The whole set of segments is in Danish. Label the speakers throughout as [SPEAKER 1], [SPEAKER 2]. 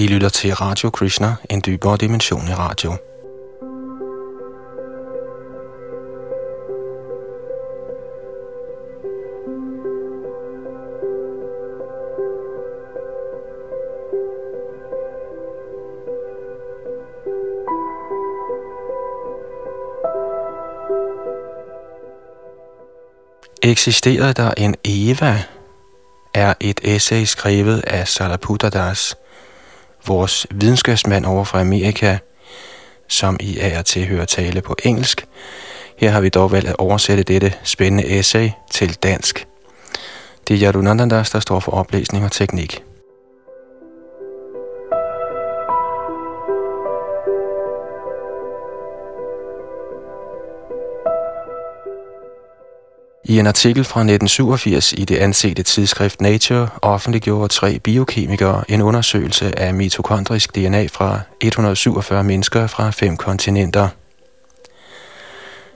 [SPEAKER 1] I lytter til Radio Krishna, en dybere dimension i radio. Eksisterede der en Eva, er et essay skrevet af Salaputradas, vores videnskabsmand over fra Amerika, som I er til at høre tale på engelsk. Her har vi dog valgt at oversætte dette spændende essay til dansk. Det er Yadunandandas, der står for oplæsning og teknik. I en artikel fra 1987 i det ansete tidsskrift Nature offentliggjorde tre biokemikere en undersøgelse af mitokondrisk DNA fra 147 mennesker fra fem kontinenter.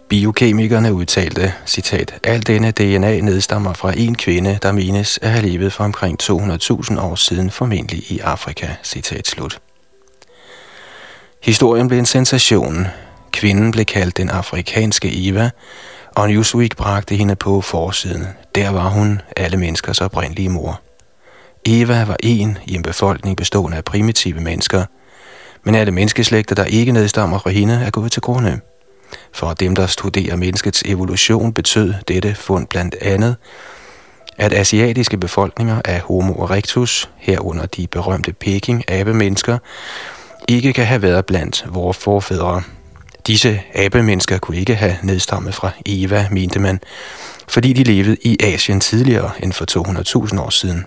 [SPEAKER 1] Biokemikerne udtalte, citat, al denne DNA nedstammer fra en kvinde, der menes at have levet for omkring 200.000 år siden, formentlig i Afrika, citat slut. Historien blev en sensation. Kvinden blev kaldt den afrikanske Eva, og Newsweek bragte hende på forsiden. Der var hun alle menneskers oprindelige mor. Eva var en i en befolkning bestående af primitive mennesker, men alle menneskeslægter, der ikke nedstammer fra hende, er gået til grunde. For dem, der studerer menneskets evolution, betød dette fund blandt andet, at asiatiske befolkninger af Homo erectus, herunder de berømte Peking-abemennesker, ikke kan have været blandt vores forfædre. Disse abemennesker kunne ikke have nedstammet fra Eva, mente man, fordi de levede i Asien tidligere end for 200.000 år siden.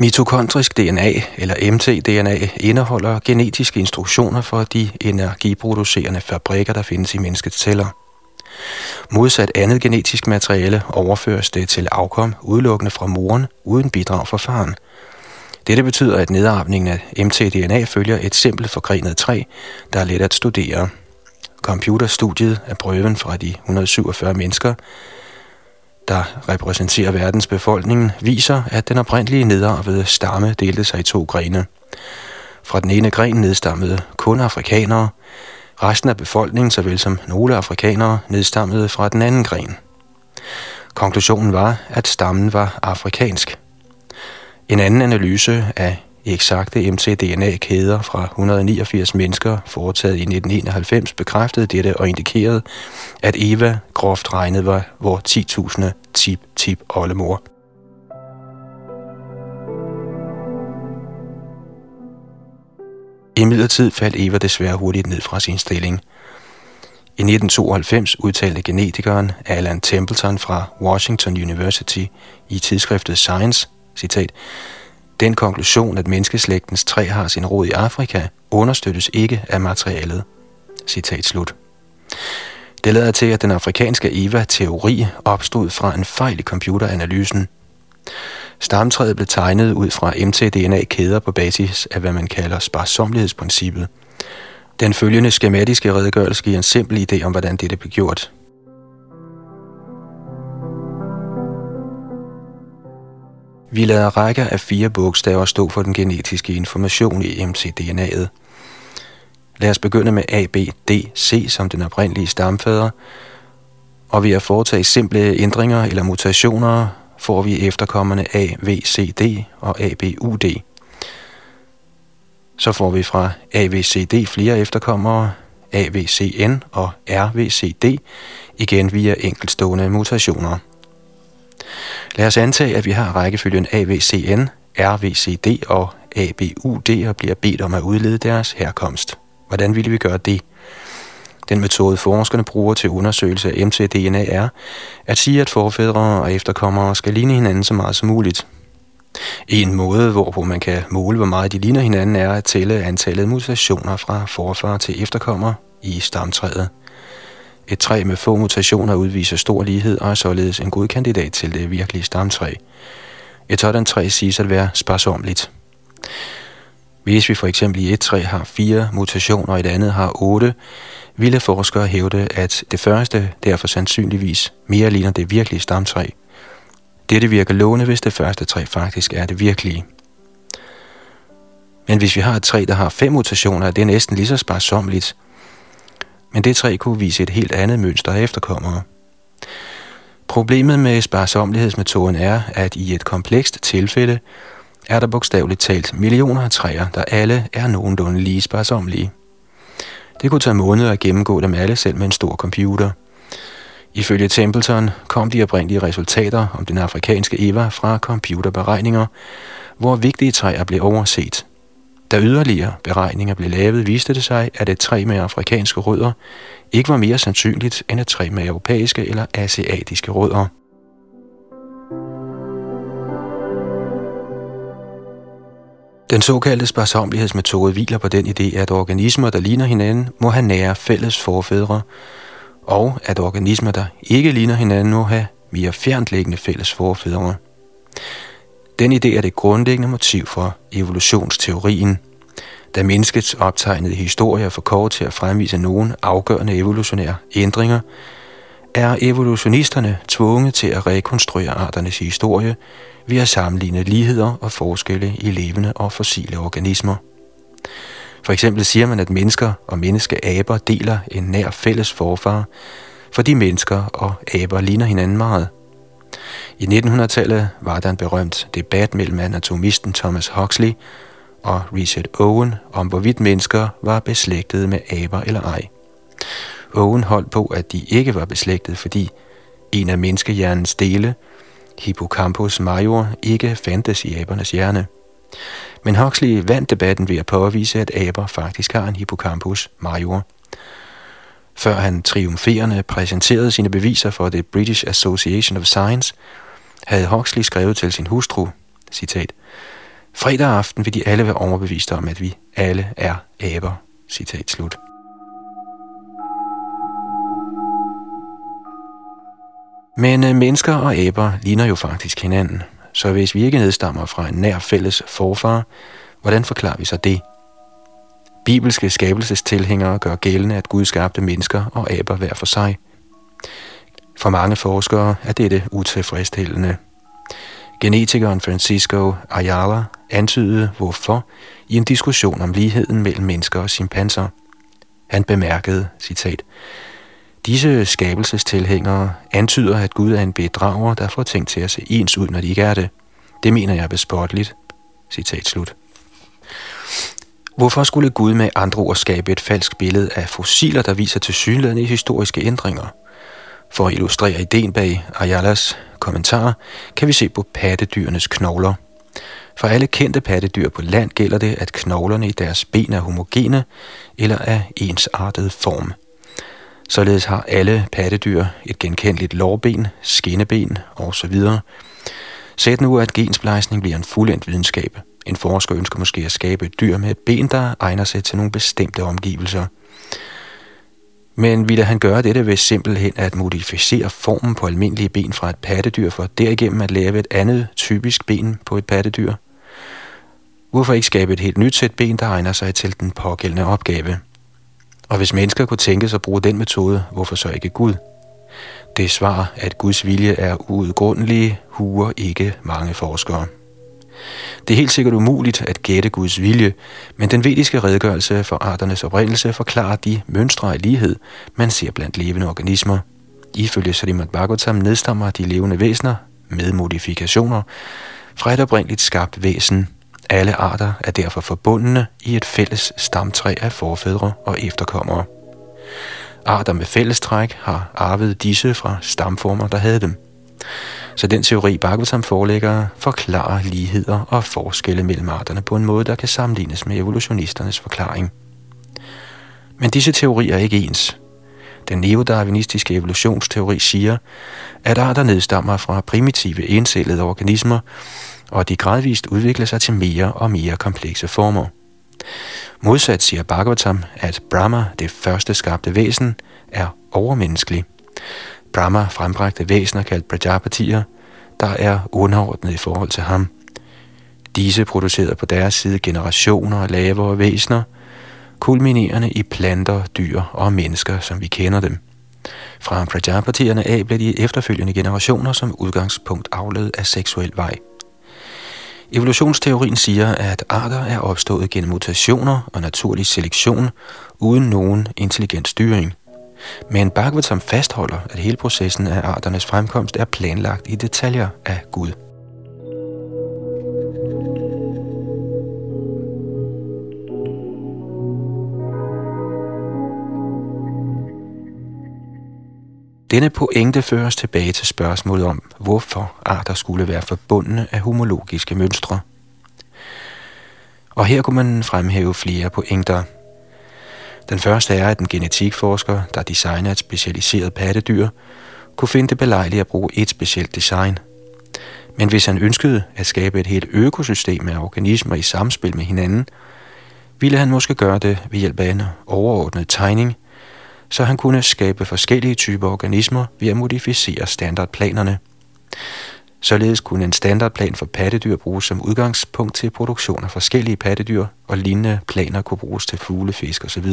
[SPEAKER 1] Mitokondrisk DNA, eller mtDNA, indeholder genetiske instruktioner for de energiproducerende fabrikker, der findes i menneskets celler. Modsat andet genetisk materiale overføres det til afkom udelukkende fra moren uden bidrag fra faren – dette betyder, at nedarvningen af mtDNA følger et simpelt forgrenet træ, der er let at studere. Computerstudiet af prøven fra de 147 mennesker, der repræsenterer verdens befolkning, viser, at den oprindelige nedarvede stamme delte sig i to grene. Fra den ene gren nedstammede kun afrikanere, resten af befolkningen, såvel som nogle afrikanere, nedstammede fra den anden gren. Konklusionen var, at stammen var afrikansk. En anden analyse af eksakte mtDNA-kæder fra 189 mennesker, foretaget i 1991, bekræftede dette og indikerede, at Eva groft regnet var vor 10.000 tip-tip-oldemor. I midlertid faldt Eva desværre hurtigt ned fra sin stilling. I 1992 udtalte genetikeren Alan Templeton fra Washington University i tidsskriftet Science, Citat. Den konklusion, at menneskeslægtens træ har sin rod i Afrika, understøttes ikke af materialet. Citat slut. Det lader til, at den afrikanske EVA-teori opstod fra en fejl i computeranalysen. Stamtræet blev tegnet ud fra mtDNA-kæder på basis af, hvad man kalder sparsomlighedsprincippet. Den følgende skematiske redegørelse giver en simpel idé om, hvordan dette blev gjort. Vi lader rækker af fire bogstaver stå for den genetiske information i mcDNA'et. Lad os begynde med A, B, D, C som den oprindelige stamfader, og ved at foretage simple ændringer eller mutationer får vi efterkommerne A, V, C, D og A, B, U, D. Så får vi fra A, V, C, D flere efterkommere, A, V, C, N og R, V, C, D, igen via enkeltstående mutationer. Lad os antage, at vi har rækkefølgen AVCN, RVCD og ABUD og bliver bedt om at udlede deres herkomst. Hvordan ville vi gøre det? Den metode forskerne bruger til undersøgelse af mtDNA er at sige, at forfædre og efterkommere skal ligne hinanden så meget som muligt. En måde, hvorpå man kan måle, hvor meget de ligner hinanden, er at tælle antallet mutationer fra forfar til efterkommer i stamtræet. Et træ med få mutationer udviser stor lighed og er således en god kandidat til det virkelige stamtræ. Et sådan træ siges at være sparsomligt. Hvis vi for eksempel i et træ har fire mutationer og et andet har otte, ville forskere hævde, at det første derfor sandsynligvis mere ligner det virkelige stamtræ. Dette virker lovende, hvis det første træ faktisk er det virkelige. Men hvis vi har et træ, der har fem mutationer, er det næsten lige så sparsomligt. Men det træ kunne vise et helt andet mønster af efterkommere. Problemet med sparsomlighedsmetoden er, at i et komplekst tilfælde er der bogstaveligt talt millioner af træer, der alle er nogenlunde lige sparsomlige. Det kunne tage måneder at gennemgå dem alle selv med en stor computer. Ifølge Templeton kom de oprindelige resultater om den afrikanske Eva fra computerberegninger, hvor vigtige træer blev overset. Da yderligere beregninger blev lavet, viste det sig, at et træ med afrikanske rødder ikke var mere sandsynligt end et træ med europæiske eller asiatiske rødder. Den såkaldte sparsomlighedsmetode hviler på den idé, at organismer, der ligner hinanden, må have nære fælles forfædre, og at organismer, der ikke ligner hinanden, må have mere fjerntliggende fælles forfædre. Den idé er det grundlæggende motiv for evolutionsteorien. Da menneskets optegnede historie er for kort til at fremvise nogen afgørende evolutionære ændringer, er evolutionisterne tvunget til at rekonstruere arternes historie ved at sammenligne ligheder og forskelle i levende og fossile organismer. For eksempel siger man, at mennesker og menneskeaber deler en nær fælles forfar, fordi mennesker og aber ligner hinanden meget. I 1900-tallet var der en berømt debat mellem anatomisten Thomas Huxley og Richard Owen om, hvorvidt mennesker var beslægtede med aber eller ej. Owen holdt på, at de ikke var beslægtede, fordi en af menneskehjernens dele, hippocampus major, ikke fandtes i abernes hjerne. Men Huxley vandt debatten ved at påvise, at aber faktisk har en hippocampus major. Før han triumferende præsenterede sine beviser for The British Association of Science, havde Huxley skrevet til sin hustru, citat, Fredag aften vil de alle være overbeviste om, at vi alle er aber, citat slut. Men øh, mennesker og aber ligner jo faktisk hinanden. Så hvis vi ikke nedstammer fra en nær fælles forfar, hvordan forklarer vi så det? Bibelske skabelsestilhængere gør gældende, at Gud skabte mennesker og aber hver for sig. For mange forskere er dette utilfredsstillende. Genetikeren Francisco Ayala antydede hvorfor i en diskussion om ligheden mellem mennesker og chimpanser. Han bemærkede, citat, Disse skabelsestilhængere antyder, at Gud er en bedrager, der får ting til at se ens ud, når de ikke er det. Det mener jeg er bespotteligt. Citat slut. Hvorfor skulle Gud med andre ord skabe et falsk billede af fossiler, der viser til synlædende historiske ændringer? For at illustrere ideen bag Ayalas kommentar, kan vi se på pattedyrenes knogler. For alle kendte pattedyr på land gælder det, at knoglerne i deres ben er homogene eller af ensartet form. Således har alle pattedyr et genkendeligt lårben, skinneben osv. Sæt nu, at gensplejsning bliver en fuldendt videnskab. En forsker ønsker måske at skabe et dyr med et ben, der egner sig til nogle bestemte omgivelser. Men ville han gøre dette ved simpelthen at modificere formen på almindelige ben fra et pattedyr, for derigennem at lave et andet typisk ben på et pattedyr? Hvorfor ikke skabe et helt nyt sæt ben, der egner sig til den pågældende opgave? Og hvis mennesker kunne tænke sig at bruge den metode, hvorfor så ikke Gud? Det svar, at Guds vilje er uudgrundelig, huer ikke mange forskere. Det er helt sikkert umuligt at gætte Guds vilje, men den vediske redegørelse for arternes oprindelse forklarer de mønstre af lighed, man ser blandt levende organismer. Ifølge Srimad Bhagavatam nedstammer de levende væsener med modifikationer fra et oprindeligt skabt væsen, alle arter er derfor forbundne i et fælles stamtræ af forfædre og efterkommere. Arter med fællestræk har arvet disse fra stamformer, der havde dem. Så den teori, Bhagavatam forelægger, forklarer ligheder og forskelle mellem arterne på en måde, der kan sammenlignes med evolutionisternes forklaring. Men disse teorier er ikke ens. Den neodarwinistiske evolutionsteori siger, at arter nedstammer fra primitive encellede organismer, og at de gradvist udvikler sig til mere og mere komplekse former. Modsat siger Bhagavatam, at Brahma, det første skabte væsen, er overmenneskelig. Brahma frembragte væsener kaldt Prajapatier, der er underordnet i forhold til ham. Disse producerede på deres side generationer af lavere væsener, kulminerende i planter, dyr og mennesker, som vi kender dem. Fra Prajapatierne af blev de efterfølgende generationer som udgangspunkt afledt af seksuel vej. Evolutionsteorien siger, at arter er opstået gennem mutationer og naturlig selektion uden nogen intelligent styring. Men Bhagavatam fastholder, at hele processen af arternes fremkomst er planlagt i detaljer af Gud. Denne pointe føres tilbage til spørgsmålet om, hvorfor arter skulle være forbundne af homologiske mønstre. Og her kunne man fremhæve flere pointer. Den første er, at en genetikforsker, der designer et specialiseret pattedyr, kunne finde det belejligt at bruge et specielt design. Men hvis han ønskede at skabe et helt økosystem af organismer i samspil med hinanden, ville han måske gøre det ved hjælp af en overordnet tegning, så han kunne skabe forskellige typer organismer ved at modificere standardplanerne. Således kunne en standardplan for pattedyr bruges som udgangspunkt til produktion af forskellige pattedyr, og lignende planer kunne bruges til fugle, fisk osv.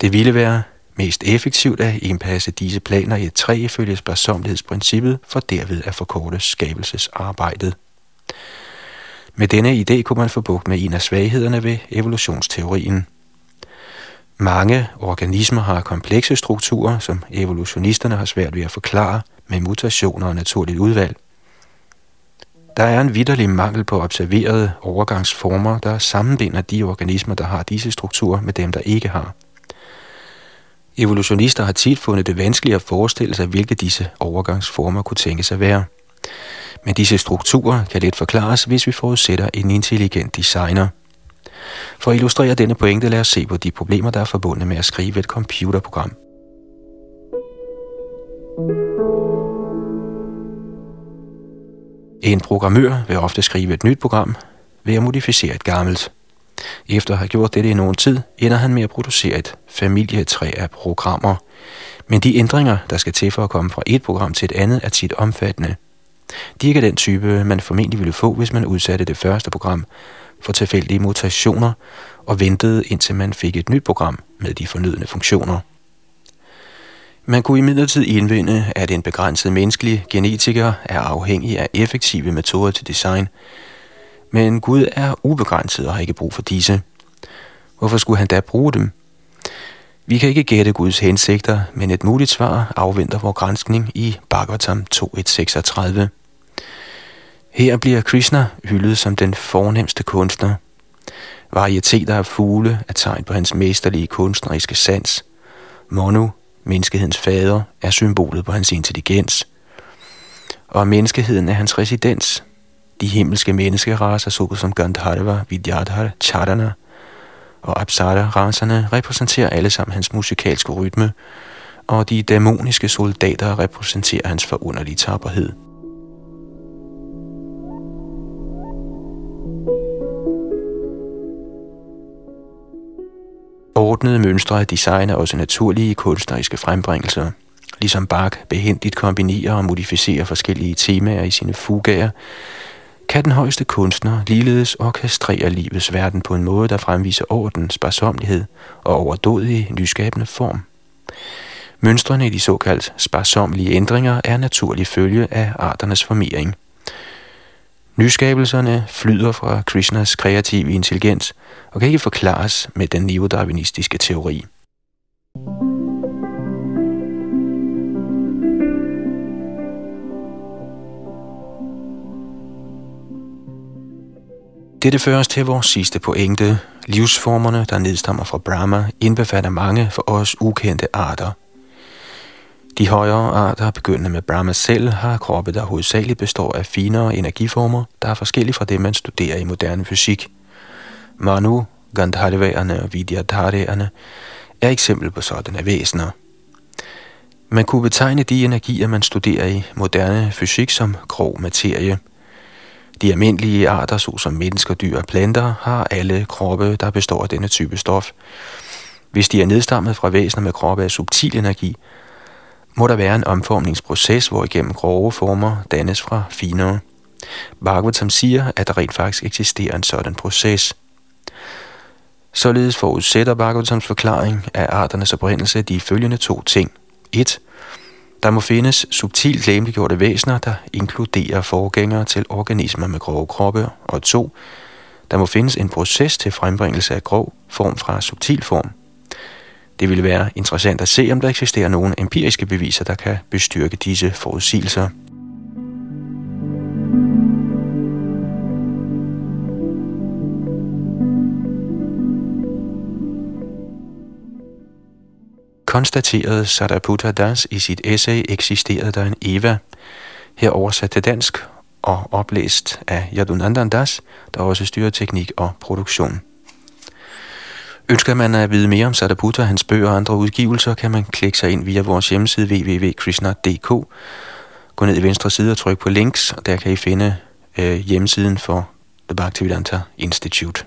[SPEAKER 1] Det ville være mest effektivt at indpasse disse planer i et træ ifølge sparsomlighedsprincippet, for derved at forkorte skabelsesarbejdet. Med denne idé kunne man få bugt med en af svaghederne ved evolutionsteorien – mange organismer har komplekse strukturer, som evolutionisterne har svært ved at forklare med mutationer og naturligt udvalg. Der er en vidderlig mangel på observerede overgangsformer, der sammenbinder de organismer, der har disse strukturer, med dem, der ikke har. Evolutionister har tit fundet det vanskeligt at forestille sig, hvilke disse overgangsformer kunne tænkes at være. Men disse strukturer kan let forklares, hvis vi forudsætter en intelligent designer – for at illustrere denne pointe, lad os se på de problemer, der er forbundet med at skrive et computerprogram. En programmør vil ofte skrive et nyt program ved at modificere et gammelt. Efter at have gjort dette i nogen tid, ender han med at producere et familietræ af programmer. Men de ændringer, der skal til for at komme fra et program til et andet, er tit omfattende. De er ikke den type, man formentlig ville få, hvis man udsatte det første program for tilfældige mutationer og ventede indtil man fik et nyt program med de fornødne funktioner. Man kunne imidlertid indvende, at en begrænset menneskelig genetiker er afhængig af effektive metoder til design, men Gud er ubegrænset og har ikke brug for disse. Hvorfor skulle han da bruge dem? Vi kan ikke gætte Guds hensigter, men et muligt svar afventer vores grænskning i Bhagavatam 2.1.36. Her bliver Krishna hyldet som den fornemmeste kunstner. Varieteter af fugle er tegn på hans mesterlige kunstneriske sans. Monu, menneskehedens fader, er symbolet på hans intelligens. Og menneskeheden er hans residens. De himmelske menneskeraser, såsom Gandharva, Vidyadhar, Chadana og Apsara-raserne, repræsenterer alle sammen hans musikalske rytme, og de dæmoniske soldater repræsenterer hans forunderlige tapperhed. Ordnede mønstre af design er også naturlige kunstneriske frembringelser. Ligesom Bach behendigt kombinerer og modificerer forskellige temaer i sine fugager, kan den højeste kunstner ligeledes orkestrere livets verden på en måde, der fremviser orden, sparsomlighed og overdådig nyskabende form. Mønstrene i de såkaldt sparsomlige ændringer er naturlig følge af arternes formering – Nyskabelserne flyder fra Krishnas kreative intelligens og kan ikke forklares med den neodarwinistiske teori. Dette fører os til vores sidste pointe. Livsformerne, der nedstammer fra Brahma, indbefatter mange for os ukendte arter – de højere arter, begyndende med Brahma selv, har kroppe, der hovedsageligt består af finere energiformer, der er forskellige fra det, man studerer i moderne fysik. Manu, Gandharvaerne og Vidyadharerne er eksempel på sådanne væsener. Man kunne betegne de energier, man studerer i moderne fysik som grov materie. De almindelige arter, såsom mennesker, dyr og planter, har alle kroppe, der består af denne type stof. Hvis de er nedstammet fra væsener med kroppe af subtil energi, må der være en omformningsproces, hvor igennem grove former dannes fra finere. Bhagavatam siger, at der rent faktisk eksisterer en sådan proces. Således forudsætter Bhagavatams forklaring af arternes oprindelse de følgende to ting. 1. Der må findes subtilt læmeliggjorte væsener, der inkluderer forgængere til organismer med grove kroppe. Og 2. Der må findes en proces til frembringelse af grov form fra subtil form. Det ville være interessant at se, om der eksisterer nogle empiriske beviser, der kan bestyrke disse forudsigelser. konstaterede Sariputta Das i sit essay Eksisterede der en Eva, her oversat til dansk og oplæst af Yadunandan Das, der også styrer teknik og produktion. Ønsker man at vide mere om Sariputta, hans bøger og andre udgivelser, kan man klikke sig ind via vores hjemmeside www.krishna.dk. Gå ned i venstre side og tryk på links, og der kan I finde øh, hjemmesiden for The Bhaktivedanta Institute.